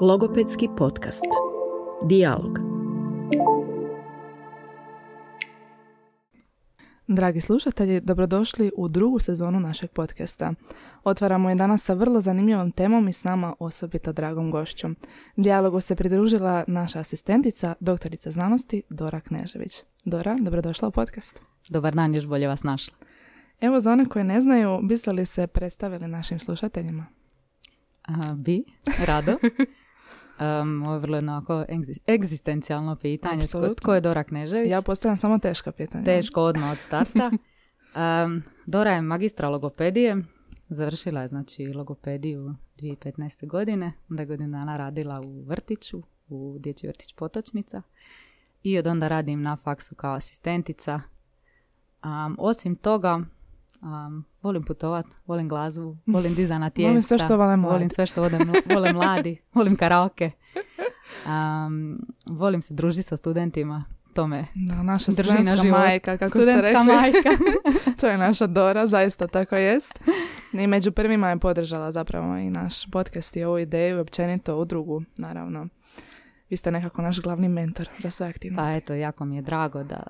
Logopedski podcast. Dialog. Dragi slušatelji, dobrodošli u drugu sezonu našeg podcasta. Otvaramo je danas sa vrlo zanimljivom temom i s nama osobito dragom gošćom. Dijalogu se pridružila naša asistentica, doktorica znanosti Dora Knežević. Dora, dobrodošla u podcast. Dobar dan, još bolje vas našla. Evo za one koje ne znaju, biste li se predstavili našim slušateljima? A, bi, rado. Um, ovo je vrlo jednako egzistencijalno pitanje. Tko, tko je Dora Knežević? Ja postavljam samo teška pitanja. Teško odmah od starta. Um, Dora je magistra logopedije. Završila je znači logopediju 2015. godine. Onda je godinu dana radila u vrtiću, u dječji vrtić Potočnica. I od onda radim na faksu kao asistentica. Um, osim toga, Um, volim putovat, volim glazbu, volim dizana tijesta. volim sve što vole mladi. Volim sve što vole mladi. volim karaoke. Um, volim se družiti sa studentima. To me da, naša drži na život. majka, kako ste rekli. majka. to je naša Dora, zaista tako jest. I među prvima je podržala zapravo i naš podcast i ovu ideju i općenito udrugu, naravno. Vi ste nekako naš glavni mentor za sve aktivnosti. Pa eto, jako mi je drago da,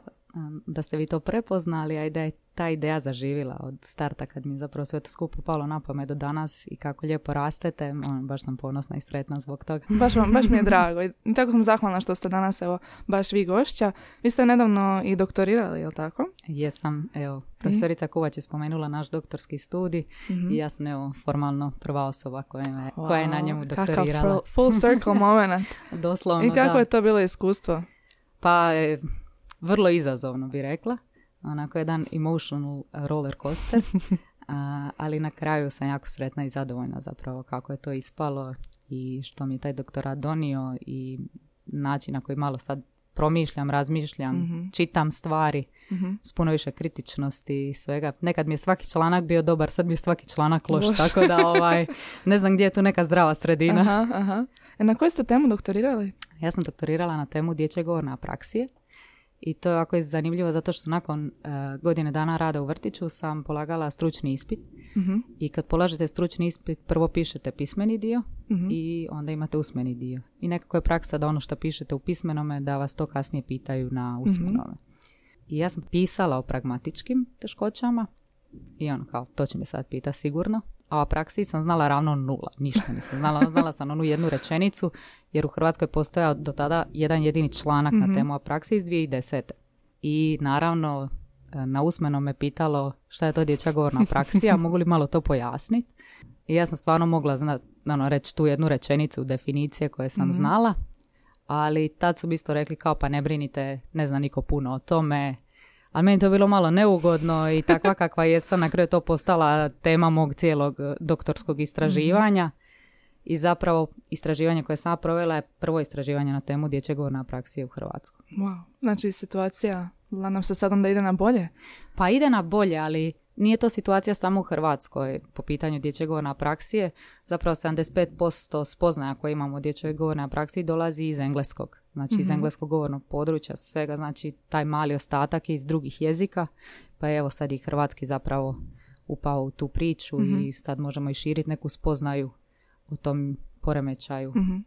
da ste vi to prepoznali, a i da je ta ideja zaživila od starta kad mi zapravo sve to skupo palo na pamet do danas i kako lijepo rastete, on, baš sam ponosna i sretna zbog toga. Baš, vam, baš mi je drago i tako sam zahvalna što ste danas evo baš vi gošća. Vi ste nedavno i doktorirali, jel tako? Jesam, evo, profesorica Kuvać je spomenula naš doktorski studij mm i ja sam evo formalno prva osoba koja je, koja je na njemu doktorirala. Kakav full, circle moment. Doslovno, I kako je to bilo iskustvo? Pa, vrlo izazovno bi rekla onako jedan emotional roller coaster, ali na kraju sam jako sretna i zadovoljna zapravo kako je to ispalo i što mi je taj doktorat donio i način na koji malo sad promišljam, razmišljam, mhm. čitam stvari mm s puno više kritičnosti i svega. Nekad mi je svaki članak bio dobar, sad mi je svaki članak loš, tako da ovaj, ne znam gdje je tu neka zdrava sredina. Aha, aha. E na koju ste temu doktorirali? Ja sam doktorirala na temu dječje govorne apraksije i to je jako zanimljivo zato što nakon uh, godine dana rada u vrtiću sam polagala stručni ispit. Uh i kad polažete stručni ispit prvo pišete pismeni dio uh i onda imate usmeni dio. I nekako je praksa da ono što pišete u pismenome da vas to kasnije pitaju na usmenome. I ja sam pisala o pragmatičkim teškoćama i ono kao to će me sad pita sigurno a o praksi sam znala ravno nula, ništa nisam znala. Znala sam onu jednu rečenicu, jer u Hrvatskoj postojao do tada jedan jedini članak na mhm. temu praksi iz 2010. I naravno, e, na usmenom me pitalo šta je to dječja govorna praksija, mogu li malo to pojasniti. I ja sam stvarno mogla znat, ono, reći tu jednu rečenicu definicije koje sam mhm. znala, ali tad su bi isto rekli kao pa ne brinite, ne zna niko puno o tome, ali meni to bilo malo neugodno i takva kakva jesam, na kraju to postala tema mog cijelog e, doktorskog istraživanja. I zapravo istraživanje koje sam provela je prvo istraživanje na temu dječje govorna praksije u Hrvatskoj. Wow. Znači situacija, nam se sad onda ide na bolje? Pa ide na bolje, ali nije to situacija samo u Hrvatskoj po pitanju dječjeg govorna praksije. Zapravo 75% spoznaja koje imamo u dječjoj praksiji dolazi iz engleskog. Znači iz mhm. engleskog govornog područja svega. Znači taj mali ostatak iz drugih jezika. Pa evo sad i hrvatski zapravo upao u tu priču i mhm. sad možemo i širiti neku spoznaju o tom poremećaju. mm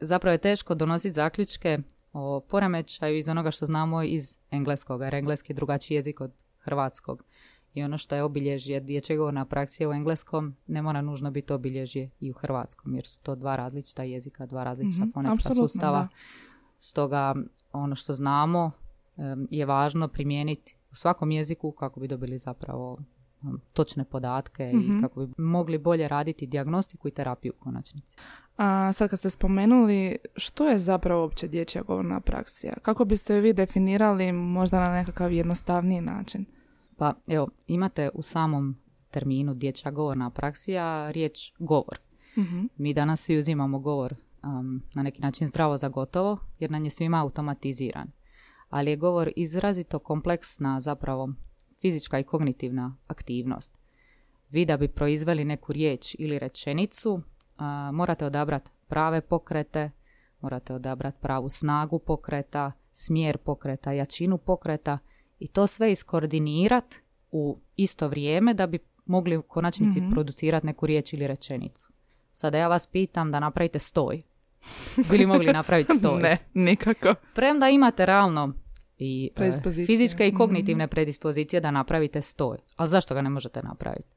Zapravo je teško donositi zaključke o poremećaju iz onoga što znamo iz engleskog, jer engleski je drugačiji jezik od hrvatskog i ono što je obilježje dječjeg govorna praksija u engleskom ne mora nužno biti obilježje i u hrvatskom jer su to dva različita jezika, dva različita mm fonetska sustava. Stoga ono što znamo je važno primijeniti u svakom jeziku kako bi dobili zapravo točne podatke i mhm. kako bi mogli bolje raditi dijagnostiku i terapiju u konačnici. A sad kad ste spomenuli, što je zapravo uopće dječja govorna praksija? Kako biste ju vi definirali možda na nekakav jednostavniji način? Pa evo, imate u samom terminu dječja govorna praksija riječ govor. mm Mi danas svi uzimamo govor um, na neki način zdravo za gotovo, jer nam je svima automatiziran. Ali je govor izrazito kompleksna zapravo fizička i kognitivna aktivnost. Vi da bi proizveli neku riječ ili rečenicu, uh, morate odabrati prave pokrete, morate odabrati pravu snagu pokreta, smjer pokreta, jačinu pokreta i to sve iskoordinirat u isto vrijeme da bi mogli u konačnici mm producirati neku riječ ili rečenicu. Sada ja vas pitam da napravite stoj. Bili mogli napraviti stoj. ne, nikako. Premda imate realno i e, fizičke i Mhm. kognitivne predispozicije da napravite stoj. Ali zašto ga ne možete napraviti?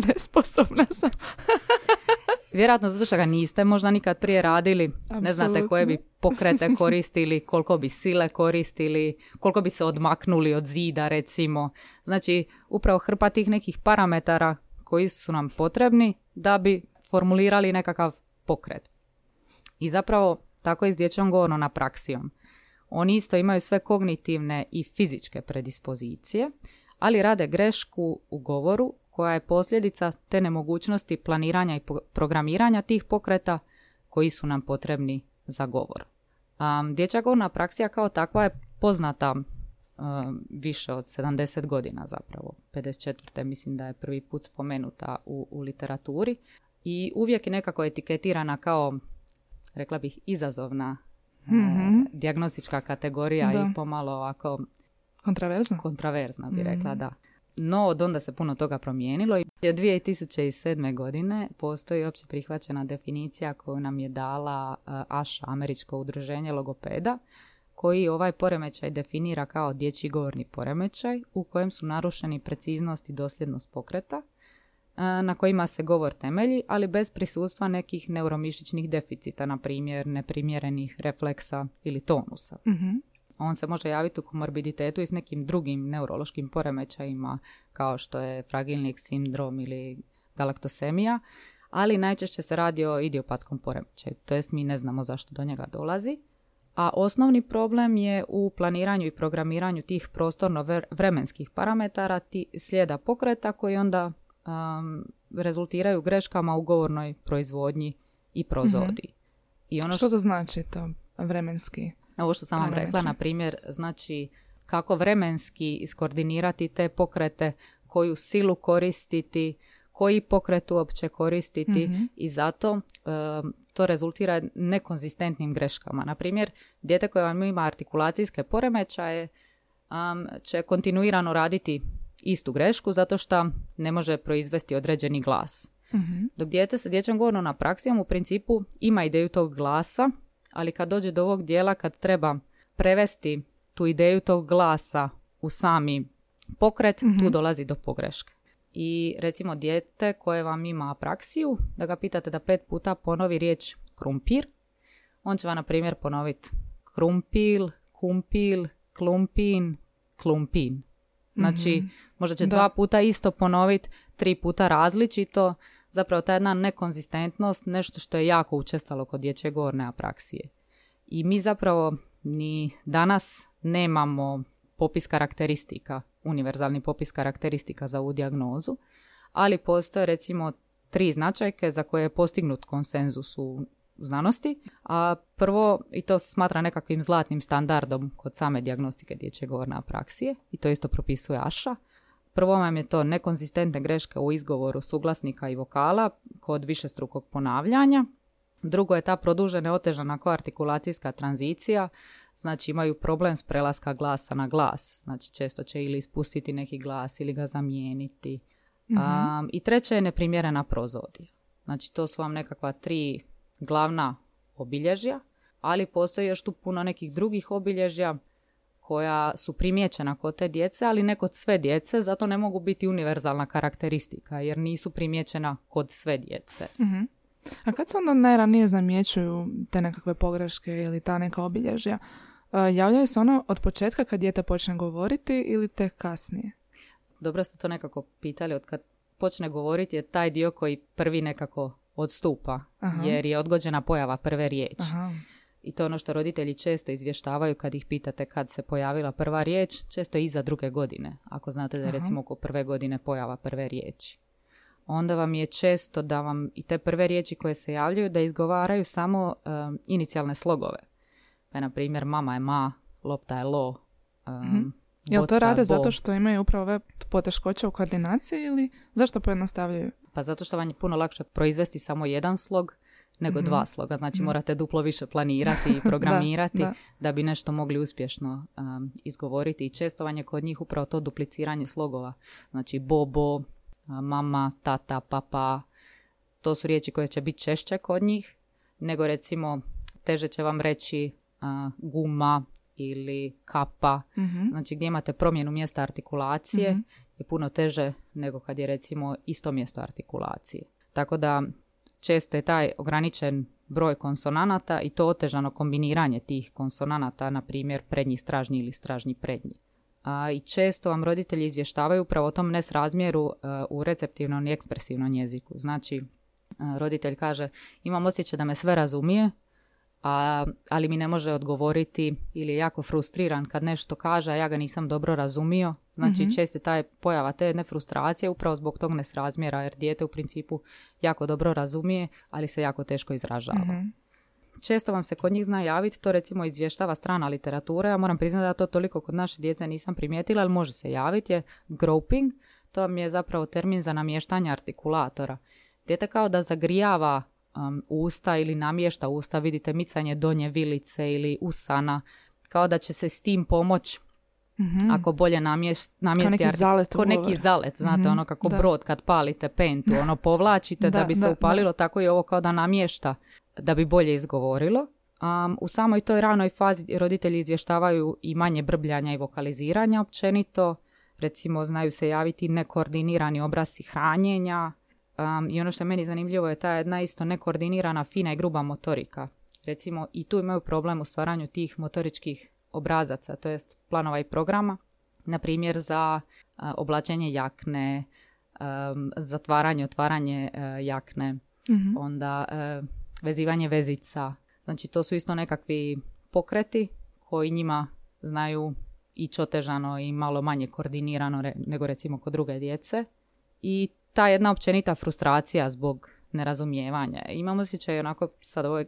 Nesposobna sam. Vjerojatno zato što ga niste možda nikad prije radili, ne znate koje bi pokrete koristili, koliko bi sile koristili, koliko bi se odmaknuli od zida recimo. Znači upravo hrpa tih nekih parametara koji su nam potrebni da bi formulirali nekakav pokret. I zapravo tako je s dječjom govornom apraksijom. Oni isto imaju sve kognitivne i fizičke predispozicije, ali rade grešku u govoru koja je posljedica te nemogućnosti planiranja i programiranja tih pokreta koji su nam potrebni za govor. Um, dječja govorna praksija kao takva je poznata um, više od 70 godina zapravo. 54. mislim da je prvi put spomenuta u, u literaturi i uvijek je nekako etiketirana kao, rekla bih, izazovna Mhm. e, dijagnostička kategorija Da. i pomalo ovako Kontraverzno? kontraverzna bi rekla da. No, od onda se puno toga promijenilo i od 2007. godine postoji opće prihvaćena definicija koju nam je dala uh, ASHA, Američko udruženje logopeda, koji ovaj poremećaj definira kao dječji govorni poremećaj u kojem su narušeni preciznost i dosljednost pokreta, na kojima se govor temelji, ali bez prisustva nekih neuromišićnih deficita, na primjer neprimjerenih refleksa ili tonusa. Mhm. On se može javiti u komorbiditetu i s nekim drugim neurološkim poremećajima kao što je fragilni sindrom ili galaktosemija, ali najčešće se radi o idiopatskom poremećaju, to jest mi ne znamo zašto do njega dolazi. A osnovni problem je u planiranju i programiranju tih prostorno-vremenskih parametara, ti slijeda pokreta koji onda um, rezultiraju greškama u govornoj proizvodnji i prozodi. I ono Što to znači to vremenski? ovo što sam vam rekla, na primjer, znači kako vremenski iskoordinirati te pokrete, koju silu koristiti, koji pokret uopće koristiti Mhm. i zato um, to rezultira nekonzistentnim greškama. Na primjer, dijete koje vam ima artikulacijske poremećaje um, će kontinuirano raditi istu grešku zato što ne može proizvesti određeni glas. Mhm. Dok dijete sa dječjom govornom apraksijom u principu ima ideju tog glasa, ali kad dođe do ovog dijela kad treba prevesti tu ideju tog glasa u sami pokret, tu dolazi do pogreške. I recimo dijete koje vam ima apraksiju, da ga pitate da pet puta ponovi riječ krumpir, on će vam na primjer ponoviti krumpil, kumpil, klumpin, klumpin. Znači, možda će Da. dva puta isto ponoviti, tri puta različito. Zapravo ta jedna nekonzistentnost, nešto što je jako učestalo kod dječje govorne apraksije. I mi zapravo ni danas nemamo popis karakteristika, univerzalni popis karakteristika za ovu dijagnozu, ali postoje recimo tri značajke za koje je postignut konsenzus u znanosti, a prvo, i to se smatra nekakvim zlatnim standardom kod same dijagnostike dječje govorne apraksije, i to isto propisuje AŠA, Prvo vam je to nekonzistentne greške u izgovoru suglasnika i vokala kod višestrukog ponavljanja. Drugo je ta produžena otežana koartikulacijska tranzicija, znači imaju problem s prelaska glasa na glas, znači često će ili ispustiti neki glas ili ga zamijeniti. Um, I treće je neprimjerena prozodija. Znači to su vam nekakva tri glavna obilježja, ali postoji još tu puno nekih drugih obilježja koja su primijećena kod te djece, ali ne kod sve djece, zato ne mogu biti univerzalna karakteristika, jer nisu primijećena kod sve djece. Mhm. A kad se onda najranije zamjećuju te nekakve pogreške ili ta neka obilježja? E, javljaju se ono od početka kad dijete počne govoriti ili tek kasnije? Dobro ste to nekako pitali, od kad počne govoriti je taj dio koji prvi nekako odstupa, Aha. jer je odgođena pojava prve riječi. Aha. I to je ono što roditelji često izvještavaju kad ih pitate kad se pojavila prva riječ, često iza druge godine, ako znate da je Aha. recimo oko prve godine pojava prve riječi. Onda vam je često da vam i te prve riječi koje se javljaju da izgovaraju samo um, inicijalne slogove. Pa na primjer, mama je ma, lopta je lo, um, Jel to rade bo. zato što imaju upravo ove poteškoće u koordinaciji ili zašto pojednostavljaju? Pa zato što vam je puno lakše proizvesti samo jedan slog nego dva sloga. Znači morate duplo više planirati i programirati da, da. bi nešto mogli uspješno um, izgovoriti. I često vam je kod njih upravo to dupliciranje slogova. Znači bobo, mama, tata, papa. To su riječi koje će biti češće kod njih nego recimo teže će vam reći guma ili kapa, mm znači gdje imate promjenu mjesta artikulacije mhm. Je puno teže nego kad je recimo isto mjesto artikulacije. Tako da često je taj ograničen broj konsonanata i to otežano kombiniranje tih konsonanata, na primjer prednji stražnji ili stražnji prednji. A, I često vam roditelji izvještavaju upravo o tom nesrazmjeru e, u receptivnom i ekspresivnom jeziku. Znači, e, roditelj kaže imam osjećaj da me sve razumije, a, ali mi ne može odgovoriti ili je jako frustriran kad nešto kaže, a ja ga nisam dobro razumio. Znači mm-hmm. često taj pojava te jedne frustracije upravo zbog tog nesrazmjera jer dijete u principu jako dobro razumije, ali se jako teško izražava. Mhm. Često vam se kod njih zna javiti, to recimo izvještava strana literatura, ja moram priznati da to toliko kod naše djece nisam primijetila, ali može se javiti, je groping, to vam je zapravo termin za namještanje artikulatora. Dijete kao da zagrijava um, usta ili namješta usta, vidite micanje donje vilice ili usana, kao da će se s tim pomoć mm ako bolje namjest, namjesti. Kao neki zalet. Kao neki zalet, znate, mm ono kako brod kad palite pentu, ono povlačite da, da, bi se upalilo, tako i ovo kao da namješta da bi bolje izgovorilo. Um, u samoj toj ranoj fazi roditelji izvještavaju i manje brbljanja i vokaliziranja općenito. Recimo, znaju se javiti nekoordinirani obrasci hranjenja, Um, I ono što je meni zanimljivo je ta jedna isto nekoordinirana, fina i gruba motorika. Recimo i tu imaju problem u stvaranju tih motoričkih obrazaca, to jest planova i programa. Na primjer za uh, oblačenje jakne, um, zatvaranje, otvaranje uh, jakne, mm onda uh, vezivanje vezica. Znači to su isto nekakvi pokreti koji njima znaju i otežano i malo manje koordinirano nego recimo kod druge djece. I ta jedna općenita frustracija zbog nerazumijevanja. Imam osjećaj onako, sad ovo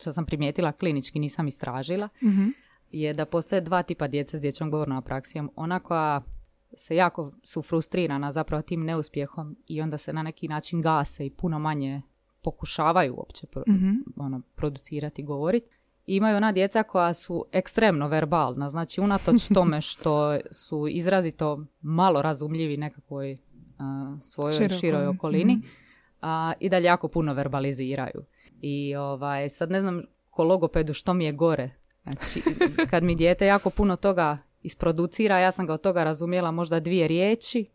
što sam primijetila klinički, nisam istražila, mm je da postoje dva tipa djece s dječjom govornom apraksijom. Ona koja se jako su frustrirana zapravo tim neuspjehom i onda se na neki način gase i puno manje pokušavaju uopće mhm. ono, producirati, govoriti. Imaju ona djeca koja su ekstremno verbalna, znači unatoč tome što su izrazito malo razumljivi nekakvoj svojoj Široko. široj okolini mhm. a, i dalje jako puno verbaliziraju. I ovaj, sad ne znam ko logopedu što mi je gore. Znači, kad mi dijete jako puno toga isproducira, ja sam ga od toga razumjela možda dvije riječi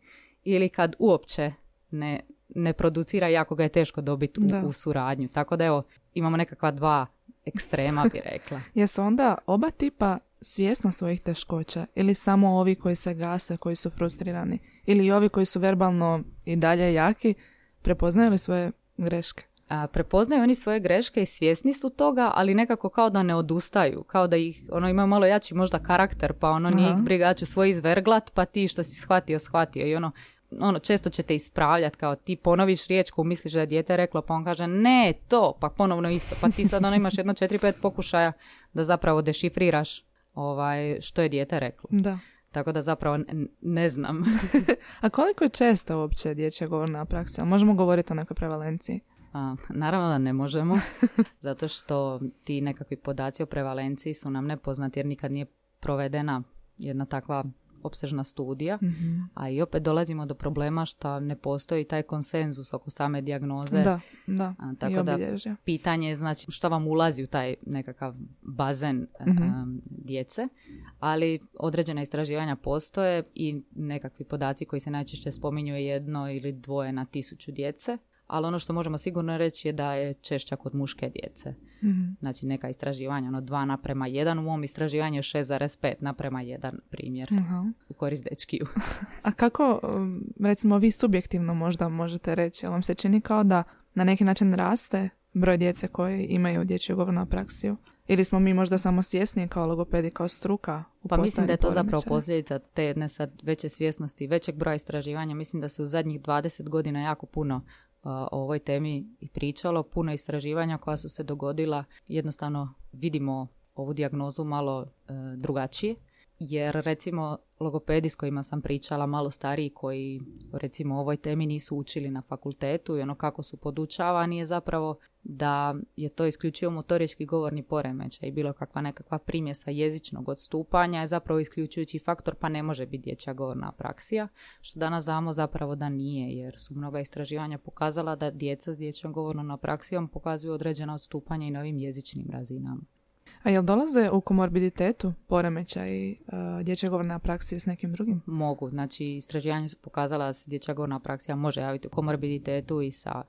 ili kad uopće ne, ne producira, jako ga je teško dobiti u, u suradnju. Tako da evo, imamo nekakva dva ekstrema, bi rekla. Jesu onda oba tipa svjesna svojih teškoća ili samo ovi koji se gase, koji su frustrirani ili ovi koji su verbalno i dalje jaki, prepoznaju li svoje greške? A, prepoznaju oni svoje greške i svjesni su toga, ali nekako kao da ne odustaju, kao da ih, ono, imaju malo jači možda karakter, pa ono, nije ih briga, ja ću svoj izverglat, pa ti što si shvatio, shvatio i ono, ono, često će te ispravljati, kao ti ponoviš riječ koju misliš da je dijete reklo, pa on kaže ne, to, pa ponovno isto, pa ti sad ono imaš jedno četiri, pet pokušaja da zapravo dešifriraš ovaj, što je dijete reklo. Da. Tako da zapravo ne, znam. A koliko je često uopće dječja govorna praksa? Možemo govoriti o nekoj prevalenciji? A, naravno da ne možemo, zato što ti nekakvi podaci o prevalenciji su nam nepoznati jer nikad nije provedena jedna takva opsežna studija, mm a i opet dolazimo do problema što ne postoji taj konsenzus oko same dijagnoze. Da, da, tako da pitanje je znači što vam ulazi u taj nekakav bazen mm djece, ali određena istraživanja postoje i nekakvi podaci koji se najčešće spominju je jedno ili dvoje na tisuću djece ali ono što možemo sigurno reći je da je češća kod muške djece. mm Znači neka istraživanja, ono 2 naprema 1, u mom istraživanju je 6,5 naprema 1 primjer uh u korist dečkiju. A kako, um, recimo vi subjektivno možda možete reći, ali vam se čini kao da na neki način raste broj djece koji imaju dječju govornu apraksiju? Ili smo mi možda samo svjesni kao logopedi, kao struka? U pa mislim da je to zapravo posljedica te jedne sad veće svjesnosti, većeg broja istraživanja. Mislim da se u zadnjih 20 godina jako puno o ovoj temi i pričalo, puno istraživanja koja su se dogodila. Jednostavno vidimo ovu dijagnozu malo e, drugačije, jer recimo logopedi s kojima sam pričala, malo stariji koji recimo o ovoj temi nisu učili na fakultetu i ono kako su podučavani je zapravo da je to isključivo motorički govorni poremećaj i bilo kakva nekakva primjesa jezičnog odstupanja je zapravo isključujući faktor pa ne može biti dječja govorna apraksija, što danas znamo zapravo da nije jer su mnoga istraživanja pokazala da djeca s dječjom govornom apraksijom pokazuju određena odstupanja i na ovim jezičnim razinama. A jel dolaze u komorbiditetu poremećaj uh, dječje govorne apraksije s nekim drugim? Mogu. Znači, istraživanja su pokazala da se dječja govorna apraksija može javiti u komorbiditetu i sa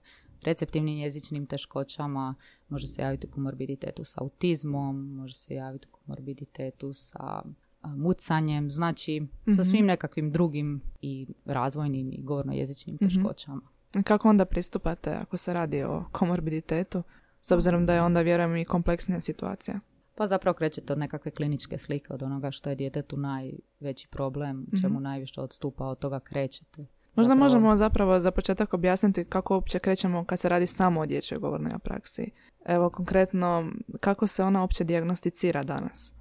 receptivnim jezičnim teškoćama, može se javiti u komorbiditetu sa autizmom, može se javiti u komorbiditetu sa mucanjem, znači sa mhm. svim nekakvim drugim i razvojnim i govorno-jezičnim mhm. teškoćama. Kako onda pristupate ako se radi o komorbiditetu, s obzirom da je onda, vjerujem, i kompleksnija situacija? Pa zapravo krećete od nekakve kliničke slike, od onoga što je djetetu najveći problem, čemu mm najviše odstupa, od toga krećete. Možda možemo zapravo za početak objasniti kako uopće krećemo kad se radi samo o dječjoj govornoj praksi. Evo konkretno, kako se ona uopće dijagnosticira danas?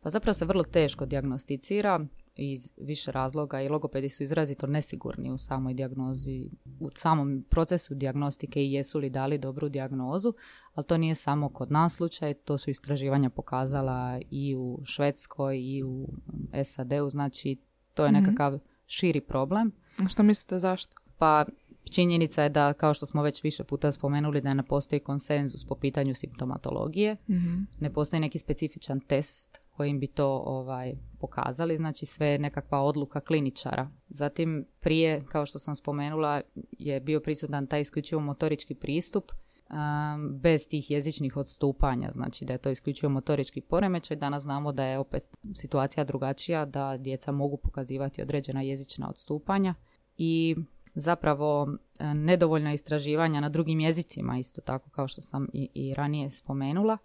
Pa zapravo se vrlo teško dijagnosticira iz više razloga i logopedi su izrazito nesigurni u samoj dijagnozi, u samom procesu dijagnostike i jesu li dali dobru dijagnozu, ali to nije samo kod nas slučaj, to su istraživanja pokazala i u Švedskoj i u SAD-u, znači to je mhm. nekakav širi problem. Što mislite zašto? Pa činjenica je da, kao što smo već više puta spomenuli, da ne postoji konsenzus po pitanju simptomatologije. mm Ne postoji neki specifičan test kojim bi to ovaj, pokazali, znači sve je nekakva odluka kliničara. Zatim prije, kao što sam spomenula, je bio prisutan taj isključivo motorički pristup um, bez tih jezičnih odstupanja, znači da je to isključivo motorički poremećaj. Danas znamo da je opet situacija drugačija, da djeca mogu pokazivati određena jezična odstupanja i zapravo e, nedovoljno istraživanja na drugim jezicima, isto tako kao što sam i, i ranije spomenula.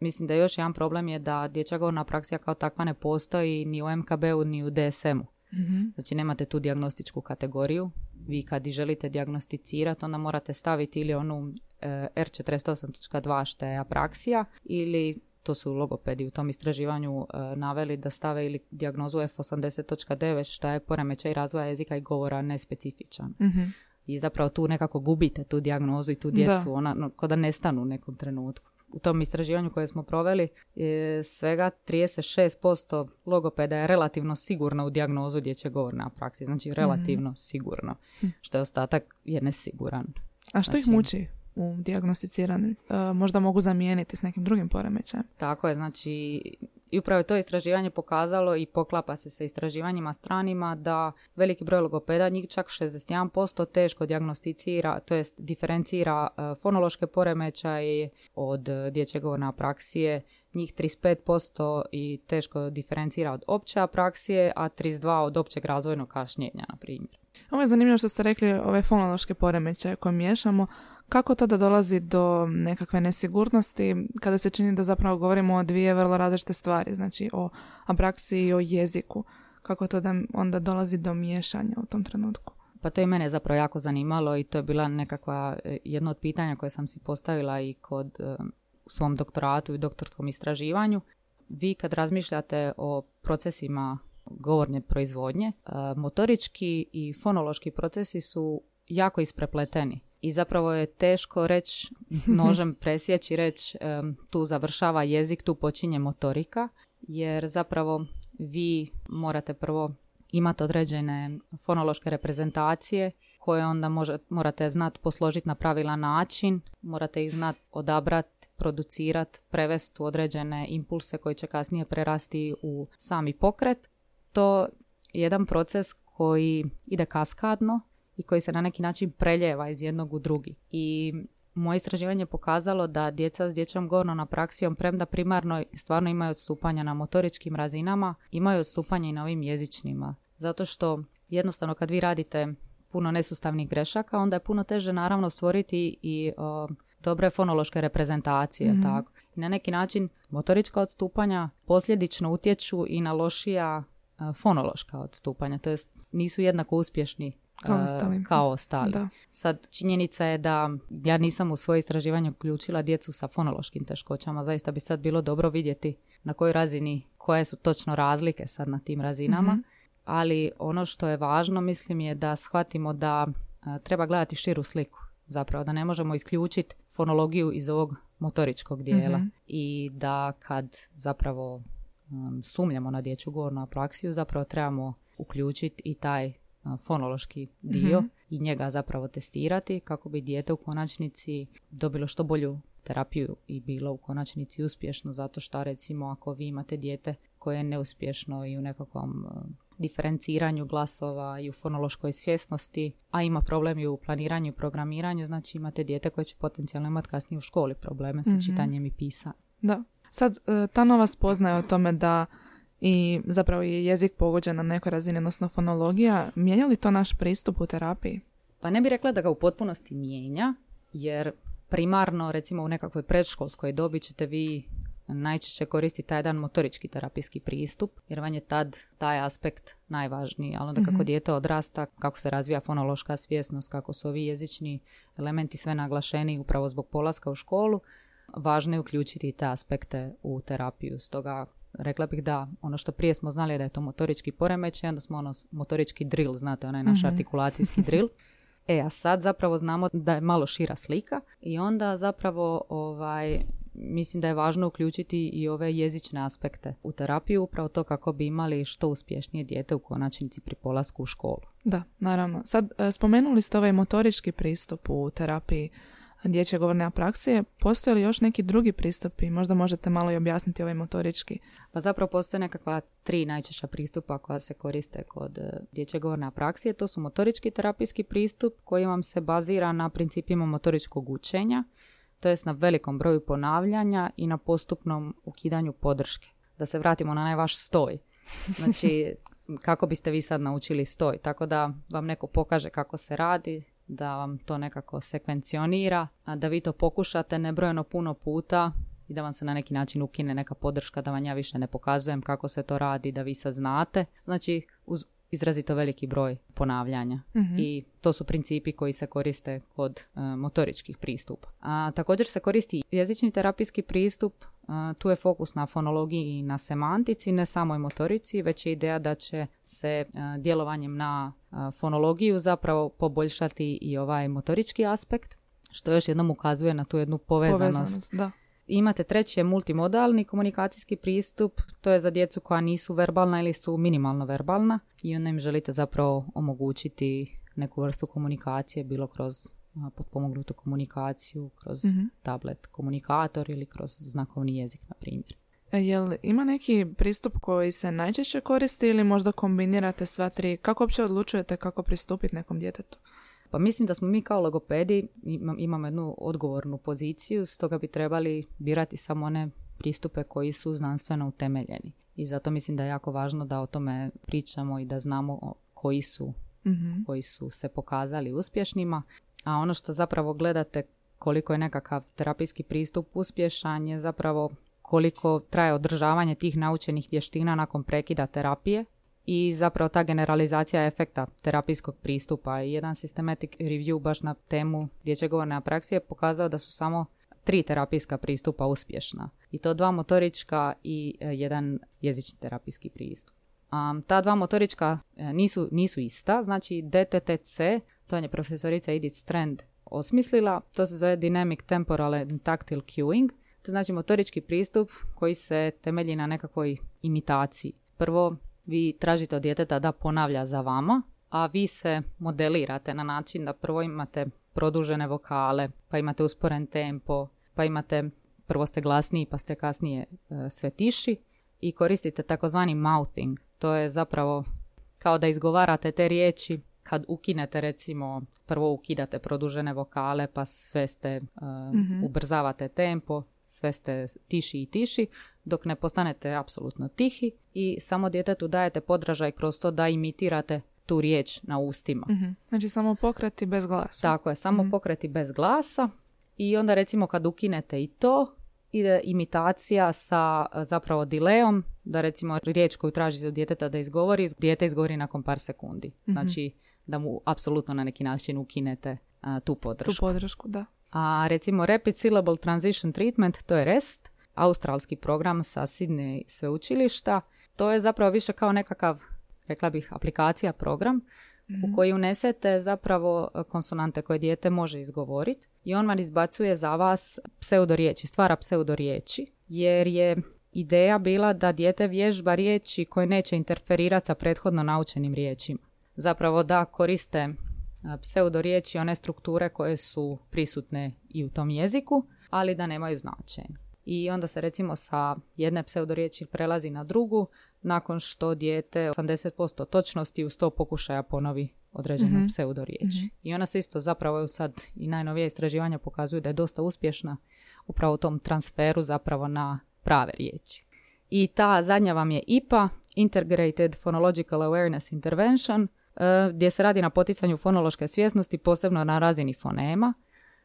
Mislim da još jedan problem je da dječja govorna praksija kao takva ne postoji ni u MKB-u ni u DSM-u. mm Znači nemate tu dijagnostičku kategoriju. Vi kad i želite dijagnosticirati onda morate staviti ili onu e, R48.2 što je apraksija ili to su logopedi u tom istraživanju e, naveli da stave ili dijagnozu F80.9 što je poremećaj razvoja jezika i govora nespecifičan. mm I zapravo tu nekako gubite tu dijagnozu i tu djecu, da. ona no, da nestanu u nekom trenutku u tom istraživanju koje smo proveli je svega 36% logopeda je relativno sigurno u dijagnozu dječje govorne praksi. Znači relativno mm sigurno. Hm. Što je ostatak je nesiguran. A što ih znači- muči u dijagnosticiranju? E, možda mogu zamijeniti s nekim drugim poremećajem? Tako je, znači i upravo je to istraživanje pokazalo i poklapa se sa istraživanjima stranima da veliki broj logopeda, njih čak 61% teško dijagnosticira, to jest diferencira e, fonološke poremećaje od dječje govorne apraksije, njih 35% i teško diferencira od opće apraksije, a 32% od općeg razvojnog kašnjenja, na primjer. Ovo je zanimljivo što ste rekli ove fonološke poremećaje koje miješamo. Kako to da dolazi do nekakve nesigurnosti kada se čini da zapravo govorimo o dvije vrlo različite stvari, znači o apraksiji i o jeziku? Kako to da onda dolazi do miješanja u tom trenutku? Pa to je mene zapravo jako zanimalo i to je bila nekakva e, jedno od pitanja koje sam si postavila i kod e, u svom doktoratu i doktorskom istraživanju. Vi kad razmišljate o procesima govorne proizvodnje, e, motorički i fonološki procesi su jako isprepleteni i zapravo je teško reći, nožem presjeći, reći tu završava jezik, tu počinje motorika, jer zapravo vi morate prvo imati određene fonološke reprezentacije koje onda može, morate znati posložiti na pravilan način, morate ih znati odabrati, producirati, prevesti u određene impulse koji će kasnije prerasti u sami pokret. To je jedan proces koji ide kaskadno i koji se na neki način preljeva iz jednog u drugi. I moje istraživanje je pokazalo da djeca s dječjom govornom praksijom, premda primarno stvarno imaju odstupanja na motoričkim razinama, imaju odstupanja i na ovim jezičnima. Zato što jednostavno kad vi radite puno nesustavnih grešaka, onda je puno teže naravno stvoriti i dobre fonološke reprezentacije. mm Tako. I na neki način motorička odstupanja posljedično utječu i na lošija fonološka odstupanja, to jest nisu jednako uspješni kao ostali. Kao ostali. Da. Sad, činjenica je da ja nisam u svoje istraživanje uključila djecu sa fonološkim teškoćama. Zaista bi sad bilo dobro vidjeti na kojoj razini, koje su točno razlike sad na tim razinama. Mhm. Ali ono što je važno, mislim, je da shvatimo da treba gledati širu sliku. zapravo da ne možemo isključiti fonologiju iz ovog motoričkog dijela Mhm. i da kad zapravo um, sumnjamo na dječju govornu apraksiju zapravo trebamo uključiti i taj fonološki dio Mhm. i njega zapravo testirati kako bi dijete u konačnici dobilo što bolju terapiju i bilo u konačnici uspješno zato što recimo ako vi imate dijete koje je neuspješno i u nekakvom diferenciranju glasova i u fonološkoj svjesnosti, a ima problem i u planiranju i programiranju, znači imate dijete koje će potencijalno imati kasnije u školi probleme sa Mhm. čitanjem i pisanjem. Da. Sad, e, ta nova spoznaja o tome da i zapravo je jezik pogođen na nekoj razini, odnosno fonologija, mijenja li to naš pristup u terapiji? Pa ne bih rekla da ga u potpunosti mijenja, jer primarno, recimo u nekakvoj predškolskoj dobi ćete vi najčešće koristiti taj jedan motorički terapijski pristup, jer vam je tad taj aspekt najvažniji. Ali onda kako Mhm. dijete odrasta, kako se razvija fonološka svjesnost, kako su ovi jezični elementi sve naglašeni upravo zbog polaska u školu, važno je uključiti te aspekte u terapiju. Stoga rekla bih da ono što prije smo znali da je to motorički poremećaj, onda smo ono motorički drill, znate, onaj naš Mhm. artikulacijski drill. E, a sad zapravo znamo da je malo šira slika i onda zapravo ovaj, mislim da je važno uključiti i ove jezične aspekte u terapiju, upravo to kako bi imali što uspješnije dijete u konačnici pri polasku u školu. Da, naravno. Sad, e, spomenuli ste ovaj motorički pristup u terapiji dječje govorne apraksije. Postoje li još neki drugi pristupi? Možda možete malo i objasniti ovaj motorički. Pa zapravo postoje nekakva tri najčešća pristupa koja se koriste kod e, dječje govorne apraksije. To su motorički terapijski pristup koji vam se bazira na principima motoričkog učenja, to jest na velikom broju ponavljanja i na postupnom ukidanju podrške. Da se vratimo na onaj vaš stoj. Znači, kako biste vi sad naučili stoj? Tako da vam neko pokaže kako se radi, da vam to nekako sekvencionira, a da vi to pokušate nebrojeno puno puta i da vam se na neki način ukine neka podrška, da vam ja više ne pokazujem kako se to radi, da vi sad znate. Znači, uz izrazito veliki broj ponavljanja. Mhm. I to su principi koji se koriste kod e, motoričkih pristupa. A, također se koristi jezični terapijski pristup, tu je fokus na fonologiji i na semantici, ne samoj motorici, već je ideja da će se e, djelovanjem na a, fonologiju zapravo poboljšati i ovaj motorički aspekt, što još jednom ukazuje na tu jednu povezanost Povezanost, da. Imate treći je multimodalni komunikacijski pristup, to je za djecu koja nisu verbalna ili su minimalno verbalna i onda im želite zapravo omogućiti neku vrstu komunikacije, bilo kroz potpomognutu komunikaciju, kroz Mhm. tablet komunikator ili kroz znakovni jezik, na primjer. E, Jel ima neki pristup koji se najčešće koristi ili možda kombinirate sva tri? Kako uopće odlučujete kako pristupiti nekom djetetu? Pa mislim da smo mi kao logopedi ima- imamo jednu odgovornu poziciju, stoga bi trebali birati samo one pristupe koji su znanstveno utemeljeni. I zato mislim da je jako važno da o tome pričamo i da znamo koji su, Mhm. koji su se pokazali uspješnima. A ono što zapravo gledate koliko je nekakav terapijski pristup uspješan je zapravo koliko traje održavanje tih naučenih vještina nakon prekida terapije i zapravo ta generalizacija efekta terapijskog pristupa. I jedan systematic review baš na temu dječje govorne apraksije je pokazao da su samo tri terapijska pristupa uspješna. I to dva motorička i e, jedan jezični terapijski pristup. Um, ta dva motorička e, nisu, nisu ista, znači DTTC, to je profesorica Edith Strand osmislila, to se zove Dynamic Temporal and Tactile Cueing, to znači motorički pristup koji se temelji na nekakvoj imitaciji. Prvo, vi tražite od djeteta da ponavlja za vama, a vi se modelirate na način da prvo imate produžene vokale, pa imate usporen tempo, pa imate, prvo ste glasniji pa ste kasnije e, sve tiši i koristite takozvani mouthing. To je zapravo kao da izgovarate te riječi kad ukinete recimo, prvo ukidate produžene vokale pa sve ste, e, ubrzavate tempo, sve ste tiši i tiši, dok ne postanete apsolutno tihi i samo djetetu dajete podražaj kroz to da imitirate tu riječ na ustima. Mhm. Znači samo pokreti bez glasa. Tako je, samo pokreti bez glasa i onda recimo kad ukinete i to, ide imitacija sa a, zapravo dileom, da recimo riječ koju tražite od djeteta da izgovori, dijete izgovori nakon par sekundi. Znači da mu apsolutno na neki način ukinete a, tu Tu podršku. podršku, da. A recimo Rapid Syllable Transition Treatment, to je REST, australski program sa Sydney sveučilišta. To je zapravo više kao nekakav, rekla bih, aplikacija, program u mhm. koji unesete zapravo konsonante koje dijete može izgovoriti i on vam izbacuje za vas pseudoriječi, stvara pseudoriječi, jer je ideja bila da dijete vježba riječi koje neće interferirati sa prethodno naučenim riječima. Zapravo da koriste pseudoriječi, one strukture koje su prisutne i u tom jeziku, ali da nemaju značenje. I onda se recimo sa jedne pseudoriječi prelazi na drugu, nakon što dijete 80% točnosti u 100 pokušaja ponovi određenu mm-hmm. pseudoriječ. Mhm. I ona se isto zapravo sad i najnovije istraživanja pokazuju da je dosta uspješna upravo u tom transferu zapravo na prave riječi. I ta zadnja vam je IPA, Integrated Phonological Awareness Intervention, gdje se radi na poticanju fonološke svjesnosti, posebno na razini fonema,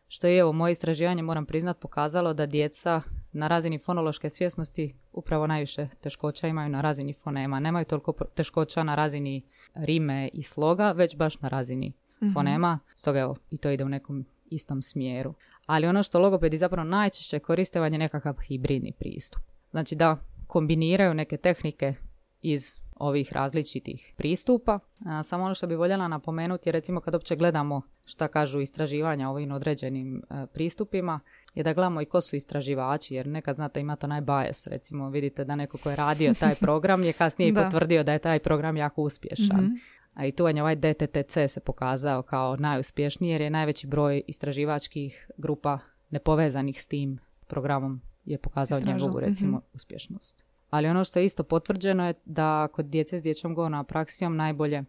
što je evo moje istraživanje, moram priznat, pokazalo da djeca na razini fonološke svjesnosti upravo najviše teškoća imaju na razini fonema. Nemaju toliko teškoća na razini rime i sloga, već baš na razini mm fonema. Stoga evo, i to ide u nekom istom smjeru. Ali ono što logopedi zapravo najčešće koriste je nekakav hibridni pristup. Znači da kombiniraju neke tehnike iz ovih različitih pristupa. samo ono što bi voljela napomenuti je recimo kad uopće gledamo šta kažu istraživanja ovim određenim e, pristupima, je da gledamo i ko su istraživači, jer nekad znate ima to najbajes, recimo vidite da neko ko je radio taj program je kasnije i potvrdio da je taj program jako uspješan. Mhm. A i tu je ovaj DTTC se pokazao kao najuspješniji jer je najveći broj istraživačkih grupa nepovezanih s tim programom je pokazao njegovu recimo mhm. uspješnost. Ali ono što je isto potvrđeno je da kod djece s dječjom govornom praksijom najbolje, e,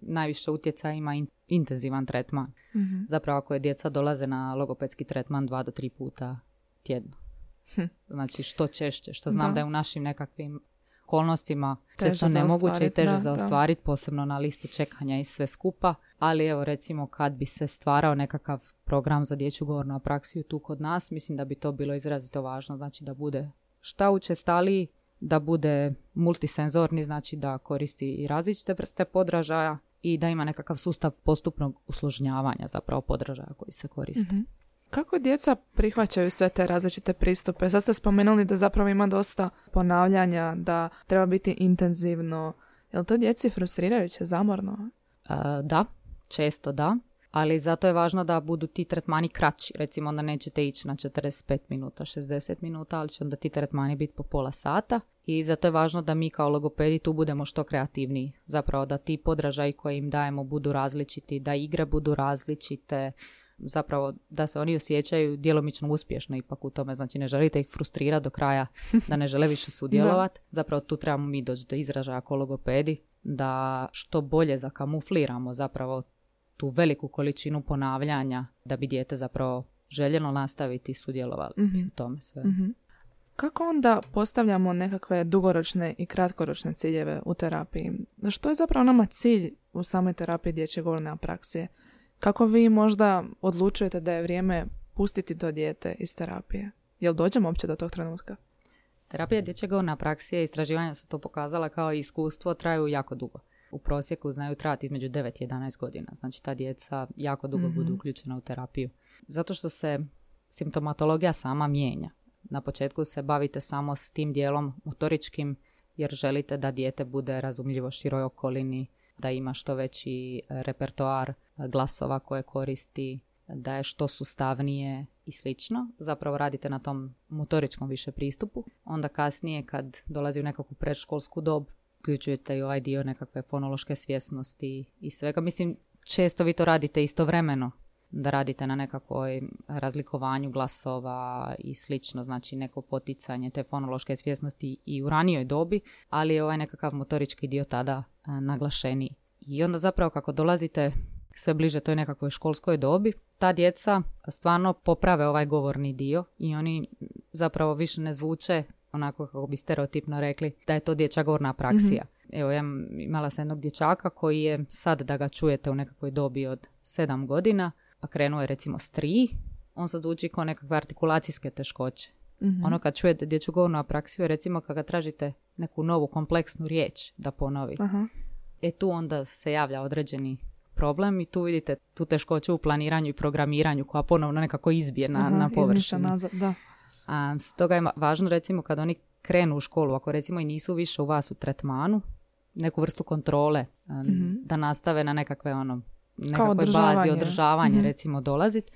najviše utjecaja ima intenzivan tretman. mm Zapravo ako je djeca dolaze na logopedski tretman dva do tri puta tjedno. Hm. Znači što češće, što znam da, je u našim nekakvim okolnostima često nemoguće i teže za ostvariti, posebno na listi čekanja i sve skupa. Ali evo recimo kad bi se stvarao nekakav program za dječju govornu praksiju tu kod nas, mislim da bi to bilo izrazito važno, znači da bude šta učestaliji, da bude multisenzorni, znači da koristi i različite vrste podražaja i da ima nekakav sustav postupnog usložnjavanja zapravo podražaja koji se koriste. mm Kako djeca prihvaćaju sve te različite pristupe? Sad ste spomenuli da zapravo ima dosta ponavljanja, da treba biti intenzivno. Je li to djeci frustrirajuće, zamorno? E, da, često da ali zato je važno da budu ti tretmani kraći. Recimo onda nećete ići na 45 minuta, 60 minuta, ali će onda ti tretmani biti po pola sata. I zato je važno da mi kao logopedi tu budemo što kreativniji. Zapravo da ti podražaji koje im dajemo budu različiti, da igre budu različite, zapravo da se oni osjećaju djelomično uspješno ipak u tome. Znači ne želite ih frustrirati do kraja, da ne žele više sudjelovati. Zapravo tu trebamo mi doći do izražaja kao logopedi da što bolje zakamufliramo zapravo tu veliku količinu ponavljanja da bi dijete zapravo željelo nastaviti i sudjelovati mm u tome sve. Mhm. Kako onda postavljamo nekakve dugoročne i kratkoročne ciljeve u terapiji? Što je zapravo nama cilj u samoj terapiji dječje govorne apraksije? Kako vi možda odlučujete da je vrijeme pustiti to dijete iz terapije? Jel dođemo uopće do tog trenutka? Terapija dječje govorne apraksije, istraživanja su to pokazala kao iskustvo, traju jako dugo u prosjeku znaju trajati između 9 i 11 godina. Znači ta djeca jako dugo budu mhm. uključena u terapiju. Zato što se simptomatologija sama mijenja. Na početku se bavite samo s tim dijelom motoričkim jer želite da dijete bude razumljivo široj okolini, da ima što veći repertoar glasova koje koristi, da je što sustavnije i slično. Zapravo radite na tom motoričkom više pristupu. Onda kasnije kad dolazi u nekakvu predškolsku dob, uključujete i ovaj dio nekakve fonološke svjesnosti i svega. Mislim, često vi to radite istovremeno, da radite na nekakvoj razlikovanju glasova i slično, znači neko poticanje te fonološke svjesnosti i u ranijoj dobi, ali je ovaj nekakav motorički dio tada naglašeniji. I onda zapravo kako dolazite sve bliže toj nekakvoj školskoj dobi, ta djeca stvarno poprave ovaj govorni dio i oni zapravo više ne zvuče onako kako bi stereotipno rekli, da je to dječja govorna praksija. mm Evo, ja imala sam jednog dječaka koji je sad da ga čujete u nekakvoj dobi od sedam godina, a krenuo je recimo s tri, on sad zvuči kao nekakve artikulacijske teškoće. mm Ono kad čujete dječju govornu apraksiju, recimo kada tražite neku novu kompleksnu riječ da ponovi, Aha. e tu onda se javlja određeni problem i tu vidite tu teškoću u planiranju i programiranju koja ponovno nekako izbije na, Aha, na površinu. Nazad, da. A, stoga je važno recimo kad oni krenu u školu, ako recimo i nisu više u vas u tretmanu, neku vrstu kontrole, mhm. da nastave na nekakve ono, nekakvoj bazi održavanje mhm. recimo dolaziti.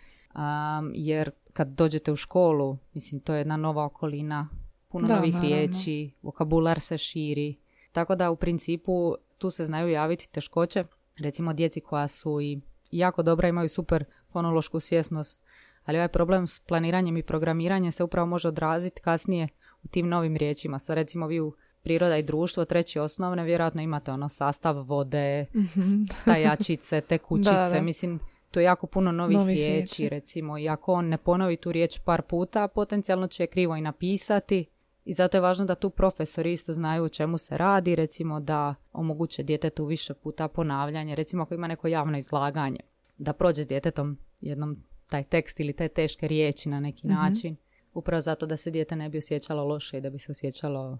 jer kad dođete u školu, mislim to je jedna nova okolina, puno novih riječi, vokabular se širi. Tako da u principu tu se znaju javiti teškoće, recimo djeci koja su i jako dobra, imaju super fonološku svjesnost, ali ovaj problem s planiranjem i programiranjem se upravo može odraziti kasnije u tim novim riječima. Sa recimo vi u priroda i društvo, treći osnovne, vjerojatno imate ono sastav vode, mhm. stajačice, tekućice, mislim, to je jako puno novih, riječi, recimo, i ako on ne ponovi tu riječ par puta, potencijalno će je krivo i napisati, i zato je važno da tu profesori isto znaju o čemu se radi, recimo da omoguće djetetu više puta ponavljanje, recimo ako ima neko javno izlaganje, da prođe s djetetom jednom taj tekst ili te teške riječi na neki mhm. način, upravo zato da se dijete ne bi osjećalo loše i da bi se osjećalo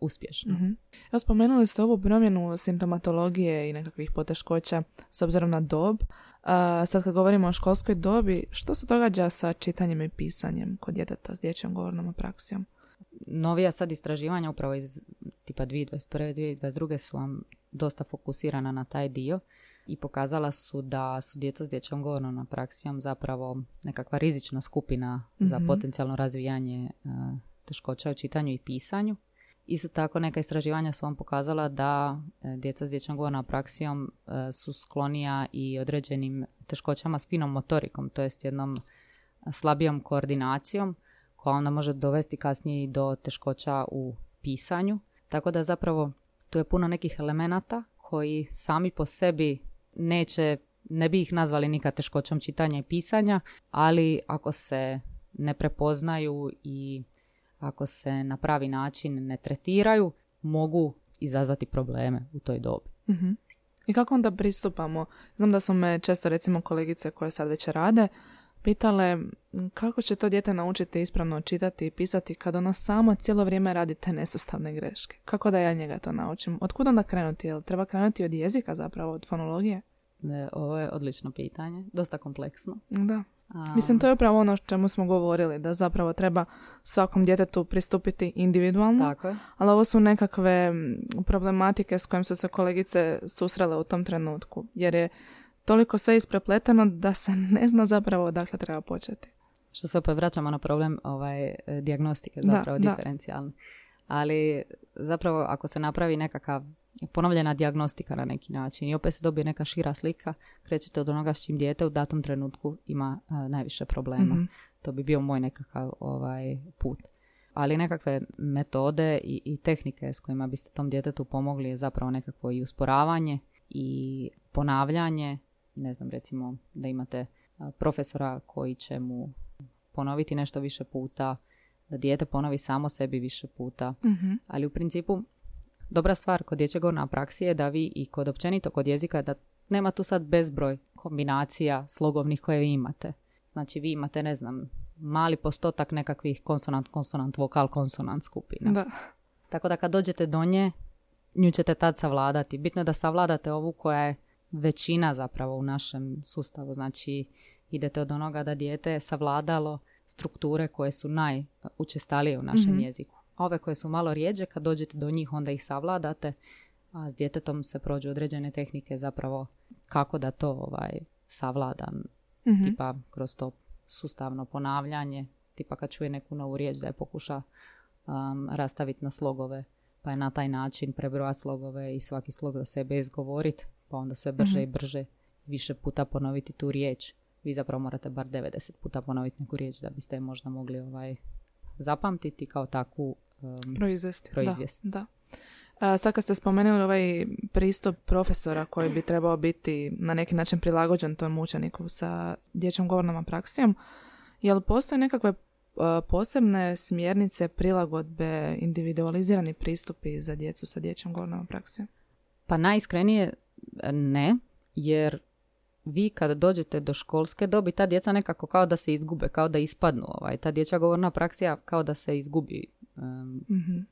uspješno. Mm-hmm. spomenuli ste ovu promjenu simptomatologije i nekakvih poteškoća s obzirom na dob. sad kad govorimo o školskoj dobi, što se događa sa čitanjem i pisanjem kod djeteta s dječjom govornom praksijom? novija sad istraživanja upravo iz tipa 2021. 2022. su vam dosta fokusirana na taj dio i pokazala su da su djeca s dječjom govornom praksijom zapravo nekakva rizična skupina za mhm. potencijalno razvijanje uh, teškoća u čitanju i pisanju. Isto tako neka istraživanja su vam pokazala da e, djeca s dječjom govornom praksijom e, su sklonija i određenim teškoćama s finom motorikom, to jest jednom slabijom koordinacijom koja onda može dovesti kasnije do teškoća u pisanju. Tako da zapravo tu je puno nekih elemenata koji sami po sebi neće, ne bi ih nazvali nikad teškoćom čitanja i pisanja, ali ako se ne prepoznaju i ako se na pravi način ne tretiraju, mogu izazvati probleme u toj dobi. Mhm. I kako onda pristupamo? Znam da su me često recimo kolegice koje sad već rade pitale kako će to dijete naučiti ispravno čitati i pisati kad ono samo cijelo vrijeme radi te nesustavne greške. Kako da ja njega to naučim? Otkud onda krenuti? Jel treba krenuti od jezika zapravo, od fonologije? Ne, ovo je odlično pitanje, dosta kompleksno. Da. Mislim, to je upravo ono o čemu smo govorili, da zapravo treba svakom djetetu pristupiti individualno. Tako je. Ali ovo su nekakve problematike s kojim su se kolegice susrele u tom trenutku. Jer je toliko sve isprepletano da se ne zna zapravo odakle treba početi. Što se opet vraćamo na problem ovaj, diagnostike, zapravo da, diferencijalne. Ali zapravo ako se napravi nekakav ponovljena dijagnostika na neki način i opet se dobije neka šira slika, krećete od onoga s čim dijete u datom trenutku ima najviše problema. Mhm. To bi bio moj nekakav ovaj, put. Ali nekakve metode i, i tehnike s kojima biste tom djetetu pomogli je zapravo nekakvo i usporavanje i ponavljanje ne znam, recimo da imate profesora koji će mu ponoviti nešto više puta, da dijete ponovi samo sebi više puta. Mhm. Ali u principu dobra stvar kod dječjeg na praksi je da vi i kod općenito kod jezika da nema tu sad bezbroj kombinacija slogovnih koje vi imate. Znači vi imate, ne znam, mali postotak nekakvih konsonant, konsonant, vokal, konsonant skupina. Da. Tako da kad dođete do nje, nju ćete tad savladati. Bitno je da savladate ovu koja je većina zapravo u našem sustavu. Znači idete od onoga da dijete je savladalo strukture koje su najučestalije u našem mm jeziku. Ove koje su malo rijeđe, kad dođete do njih onda ih savladate, a s djetetom se prođu određene tehnike zapravo kako da to ovaj, savlada. mm Tipa kroz to sustavno ponavljanje, tipa kad čuje neku novu riječ da je pokuša um, rastaviti na slogove, pa je na taj način prebrojati slogove i svaki slog za sebe izgovoriti pa onda sve brže i mhm. brže više puta ponoviti tu riječ. Vi zapravo morate bar 90 puta ponoviti neku riječ da biste možda mogli ovaj zapamtiti kao takvu um, proizvesti. Da, da. sad kad ste spomenuli ovaj pristup profesora koji bi trebao biti na neki način prilagođen tom učeniku sa dječjom govornom praksijom, jel postoje nekakve posebne smjernice prilagodbe, individualizirani pristupi za djecu sa dječjom govornom praksijom? Pa najiskrenije ne, jer vi kada dođete do školske dobi, ta djeca nekako kao da se izgube, kao da ispadnu. Ovaj. Ta dječja govorna praksija kao da se izgubi um,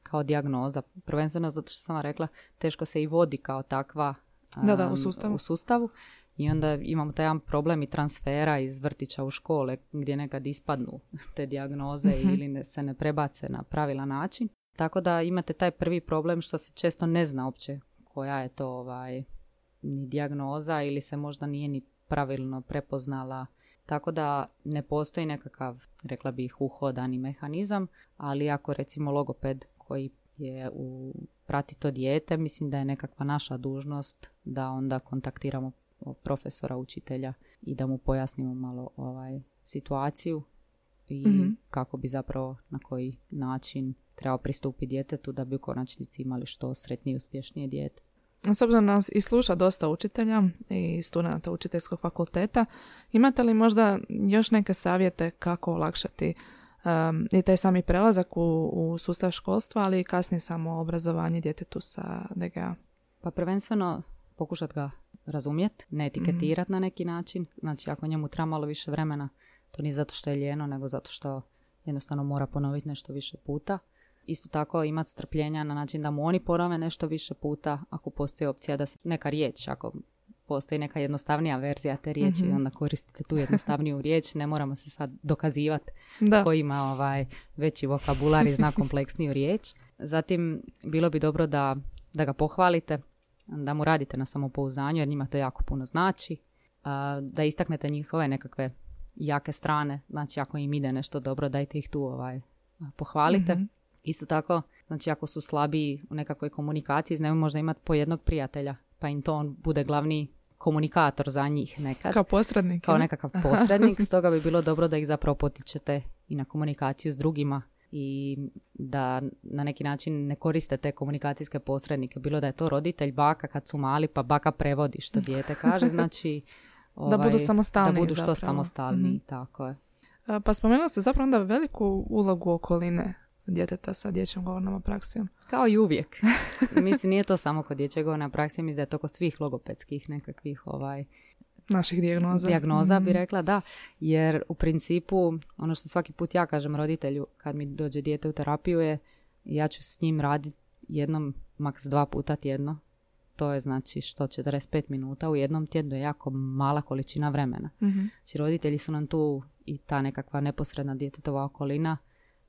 kao dijagnoza. Prvenstveno zato što sam vam rekla, teško se i vodi kao takva da, da, u, sustavu. u sustavu. I onda imamo taj jedan problem i transfera iz vrtića u škole gdje nekad ispadnu te dijagnoze mm ili ne, se ne prebace na pravilan način. Tako da imate taj prvi problem što se često ne zna uopće koja je to ovaj, ni dijagnoza ili se možda nije ni pravilno prepoznala. Tako da ne postoji nekakav, rekla bih, uhodani mehanizam, ali ako recimo logoped koji je u prati to dijete, mislim da je nekakva naša dužnost da onda kontaktiramo profesora, učitelja i da mu pojasnimo malo ovaj situaciju i mhm. kako bi zapravo na koji način trebao pristupiti djetetu da bi u konačnici imali što sretnije i uspješnije dijete. S obzirom nas i sluša dosta učitelja i studenta učiteljskog fakulteta, imate li možda još neke savjete kako olakšati um, i taj sami prelazak u, u sustav školstva, ali i kasnije samo obrazovanje djetetu sa DGA? Pa prvenstveno pokušati ga razumjeti, ne etiketirati na neki način. Znači ako njemu treba malo više vremena, to nije zato što je ljeno, nego zato što jednostavno mora ponoviti nešto više puta. Isto tako imati strpljenja na način da mu oni ponove nešto više puta ako postoji opcija da se neka riječ, ako postoji neka jednostavnija verzija te riječi, mm onda koristite tu jednostavniju riječ, ne moramo se sad dokazivati ko ima ovaj veći vokabular i zna kompleksniju riječ. Zatim, bilo bi dobro da, da ga pohvalite, da mu radite na samopouzanju, jer njima to jako puno znači, da istaknete njihove nekakve jake strane, znači ako im ide nešto dobro, dajte ih tu ovaj, pohvalite. Mhm. Isto tako, znači ako su slabiji u nekakvoj komunikaciji, znaju možda imati po jednog prijatelja, pa im to on bude glavni komunikator za njih nekad. Kao posrednik. Kao nekakav posrednik, stoga bi bilo dobro da ih zapravo potičete i na komunikaciju s drugima i da na neki način ne koriste te komunikacijske posrednike. Bilo da je to roditelj, baka kad su mali, pa baka prevodi što dijete kaže, znači ovaj, da budu samostalni. Da budu što samostalni, mm tako je. Pa spomenuli ste zapravo onda veliku ulogu okoline djeteta sa dječjom govornom praksijom. Kao i uvijek. Mislim, nije to samo kod dječje govorne praksije, mislim da je to kod svih logopedskih nekakvih ovaj, naših dijagnoza. Dijagnoza bi mhm. rekla, da. Jer u principu, ono što svaki put ja kažem roditelju kad mi dođe dijete u terapiju je ja ću s njim raditi jednom, maks dva puta tjedno. To je znači što 45 minuta u jednom tjednu je jako mala količina vremena. mm Znači roditelji su nam tu i ta nekakva neposredna djetetova okolina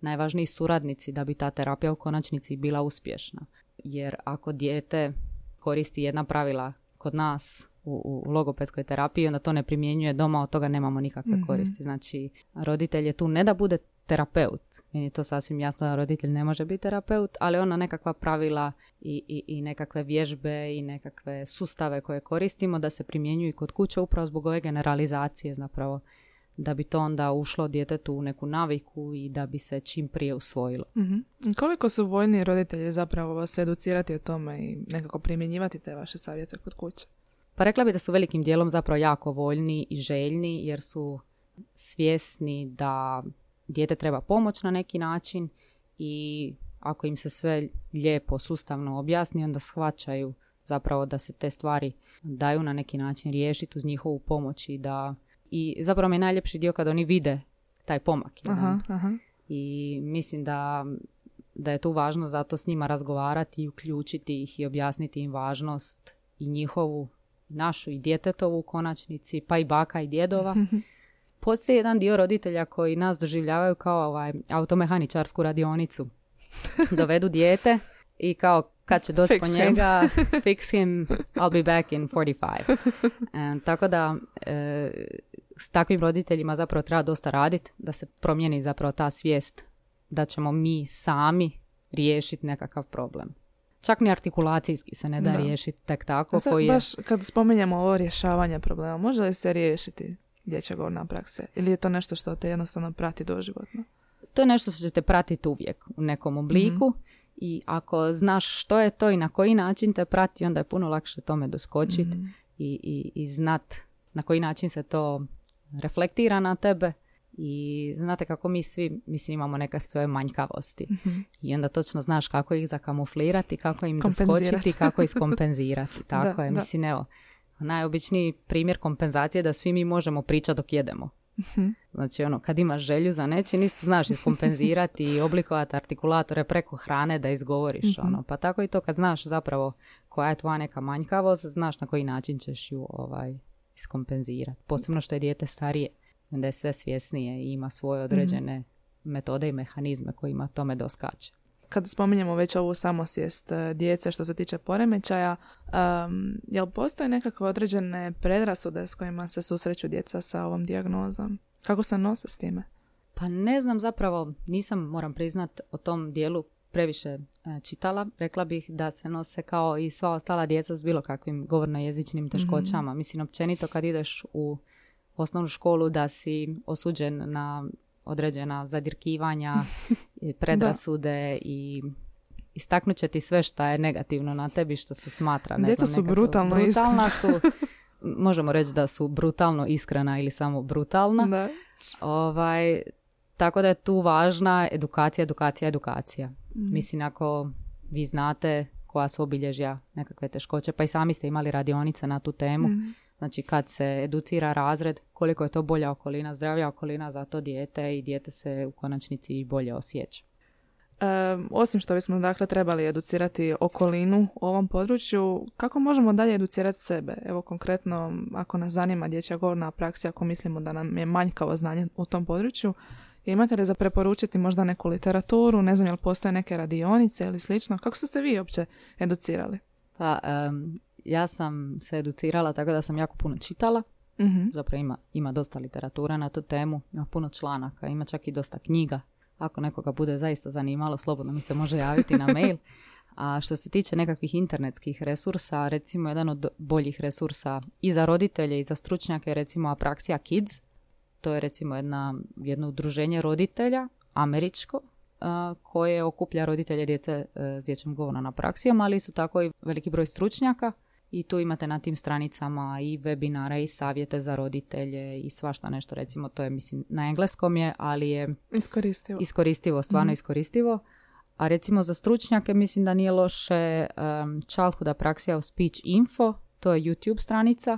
najvažniji suradnici da bi ta terapija u konačnici bila uspješna. Jer ako dijete koristi jedna pravila kod nas u, u logopedskoj terapiji, onda to ne primjenjuje doma, od toga nemamo nikakve mhm. koristi. Znači, roditelj je tu ne da bude terapeut, meni je to sasvim jasno da roditelj ne može biti terapeut, ali ono nekakva pravila i, i, i nekakve vježbe i nekakve sustave koje koristimo da se primjenjuju kod kuće upravo zbog ove generalizacije zapravo da bi to onda ušlo djetetu u neku naviku i da bi se čim prije usvojilo. mm Koliko su vojni roditelji zapravo vas educirati o tome i nekako primjenjivati te vaše savjete kod kuće? Pa rekla bi da su velikim dijelom zapravo jako voljni i željni jer su svjesni da dijete treba pomoć na neki način i ako im se sve lijepo, sustavno objasni, onda shvaćaju zapravo da se te stvari daju na neki način riješiti uz njihovu pomoć i da i zapravo mi je najljepši dio kad oni vide taj pomak. Aha, aha. I mislim da, da je tu važno zato s njima razgovarati i uključiti ih i objasniti im važnost i njihovu, našu i djetetovu u konačnici, pa i baka i djedova. Postoji jedan dio roditelja koji nas doživljavaju kao ovaj automehaničarsku radionicu. Dovedu dijete i kao kad će doći po njega, fix him, I'll be back in 45. And, tako da e, s takvim roditeljima zapravo treba dosta raditi, da se promijeni zapravo ta svijest da ćemo mi sami riješiti nekakav problem. Čak ni artikulacijski se ne da, riješiti tek tako. Sad, koji baš kad spomenjamo ovo rješavanje problema, može li se riješiti dječja govorna praksa? Ili je to nešto što te jednostavno prati doživotno? To je nešto što ćete pratiti uvijek u nekom obliku. Mhm. I ako znaš što je to i na koji način te prati, onda je puno lakše tome doskočiti mm i, i, i znat na koji način se to reflektira na tebe. I znate kako mi svi mislim imamo neke svoje manjkavosti. Mm i onda točno znaš kako ih zakamuflirati, kako im doskočiti, kako ih skompenzirati. Tako je, mislim evo, najobičniji primjer kompenzacije je da svi mi možemo pričati dok jedemo. Mhm. Znači ono, kad imaš želju za nečim, isto znaš iskompenzirati i oblikovati artikulatore preko hrane da izgovoriš. Mhm. ono. Pa tako i to kad znaš zapravo koja je tvoja neka manjkavost, znaš na koji način ćeš ju ovaj, iskompenzirati. Posebno što je dijete starije, onda je sve svjesnije i ima svoje mhm. određene metode i mehanizme kojima tome doskače. Kad spominjemo već ovu samosvijest e, djece što se tiče poremećaja, um, jel postoje nekakve određene predrasude s kojima se susreću djeca sa ovom dijagnozom? Kako se nose s time? Pa ne znam zapravo, nisam, moram priznat, o tom dijelu previše e, čitala. Rekla bih da se nose kao i sva ostala djeca s bilo kakvim govorno-jezičnim teškoćama. mm Mislim, općenito kad ideš u osnovnu školu da si osuđen na određena zadirkivanja, predrasude i istaknut će ti sve što je negativno na tebi što se smatra. Ne Djeca su brutalno brutalna su, možemo reći da su brutalno iskrena ili samo brutalna. Da. Ovaj, tako da je tu važna edukacija, edukacija, edukacija. Mhm. Mislim, ako vi znate koja su obilježja nekakve teškoće, pa i sami ste imali radionice na tu temu, mhm. Znači kad se educira razred, koliko je to bolja okolina, zdravija okolina za to dijete i dijete se u konačnici i bolje osjeća. E, osim što bismo dakle trebali educirati okolinu u ovom području, kako možemo dalje educirati sebe? Evo konkretno, ako nas zanima dječja govorna praksa, ako mislimo da nam je manjkavo znanje u tom području, imate li za preporučiti možda neku literaturu, ne znam jel postoje neke radionice ili slično, kako ste se vi uopće educirali? Pa, ja sam se educirala tako da sam jako puno čitala. mm Zapravo ima, ima dosta literatura na tu temu, ima puno članaka, ima čak i dosta knjiga. Ako nekoga bude zaista zanimalo, slobodno mi se može javiti na mail. A što se tiče nekakvih internetskih resursa, recimo jedan od boljih resursa i za roditelje i za stručnjake je recimo Apraxia Kids. To je recimo jedna, jedno udruženje roditelja, američko, koje okuplja roditelje djece e, s dječjom govornom apraksijom, ali su tako i veliki broj stručnjaka i tu imate na tim stranicama i webinare i savjete za roditelje i svašta nešto. Recimo to je mislim na engleskom je ali je iskoristivo, iskoristivo stvarno mm iskoristivo. A recimo za stručnjake mislim da nije loše um, Childhood Apraxia of Speech Info to je YouTube stranica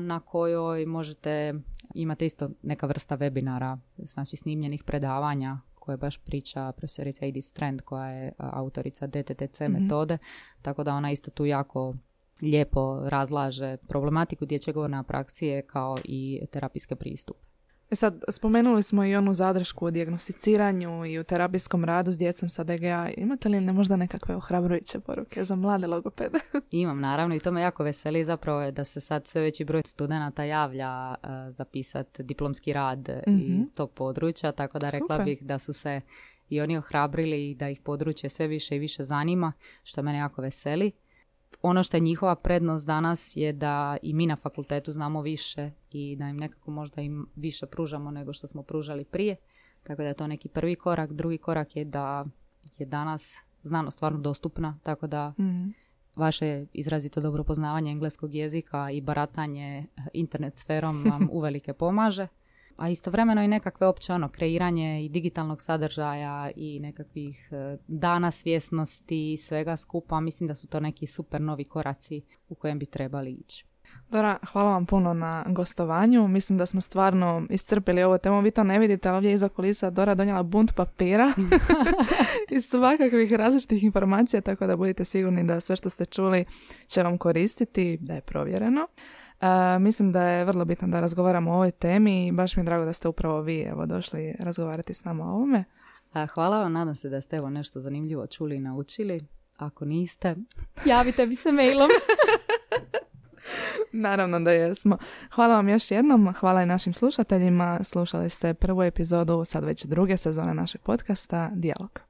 na kojoj možete imate isto neka vrsta webinara znači snimljenih predavanja koje baš priča profesorica Edith Strand koja je autorica DTTC mm metode tako da ona isto tu jako lijepo razlaže problematiku dječje govorne apraksije kao i terapijske pristupe. E sad, spomenuli smo i onu zadršku o dijagnosticiranju i u terapijskom radu s djecom sa DGA. Imate li ne možda nekakve ohrabrujuće poruke za mlade logopede? Imam, naravno, i to me jako veseli zapravo je da se sad sve veći broj studenata javlja uh, zapisati diplomski rad mm iz tog područja, tako da rekla bih da su se i oni ohrabrili i da ih područje sve više i više zanima, što mene jako veseli ono što je njihova prednost danas je da i mi na fakultetu znamo više i da im nekako možda im više pružamo nego što smo pružali prije. Tako da je to neki prvi korak. Drugi korak je da je danas znanost stvarno dostupna, tako da mm. vaše izrazito dobro poznavanje engleskog jezika i baratanje internet sferom vam uvelike pomaže a istovremeno i nekakve opće ono, kreiranje i digitalnog sadržaja i nekakvih e, dana svjesnosti i svega skupa. Mislim da su to neki super novi koraci u kojem bi trebali ići. Dora, hvala vam puno na gostovanju. Mislim da smo stvarno iscrpili ovo temu. Vi to ne vidite, ali ovdje iza kulisa Dora donijela bunt papira i svakakvih različitih informacija, tako da budite sigurni da sve što ste čuli će vam koristiti, da je provjereno mislim da je vrlo bitno da razgovaramo o ovoj temi i baš mi je drago da ste upravo vi evo, došli razgovarati s nama o ovome. hvala vam, nadam se da ste evo nešto zanimljivo čuli i naučili. Ako niste, javite mi se mailom. Naravno da jesmo. Hvala vam još jednom, hvala i našim slušateljima. Slušali ste prvu epizodu, sad već druge sezone našeg podcasta, Dijalog.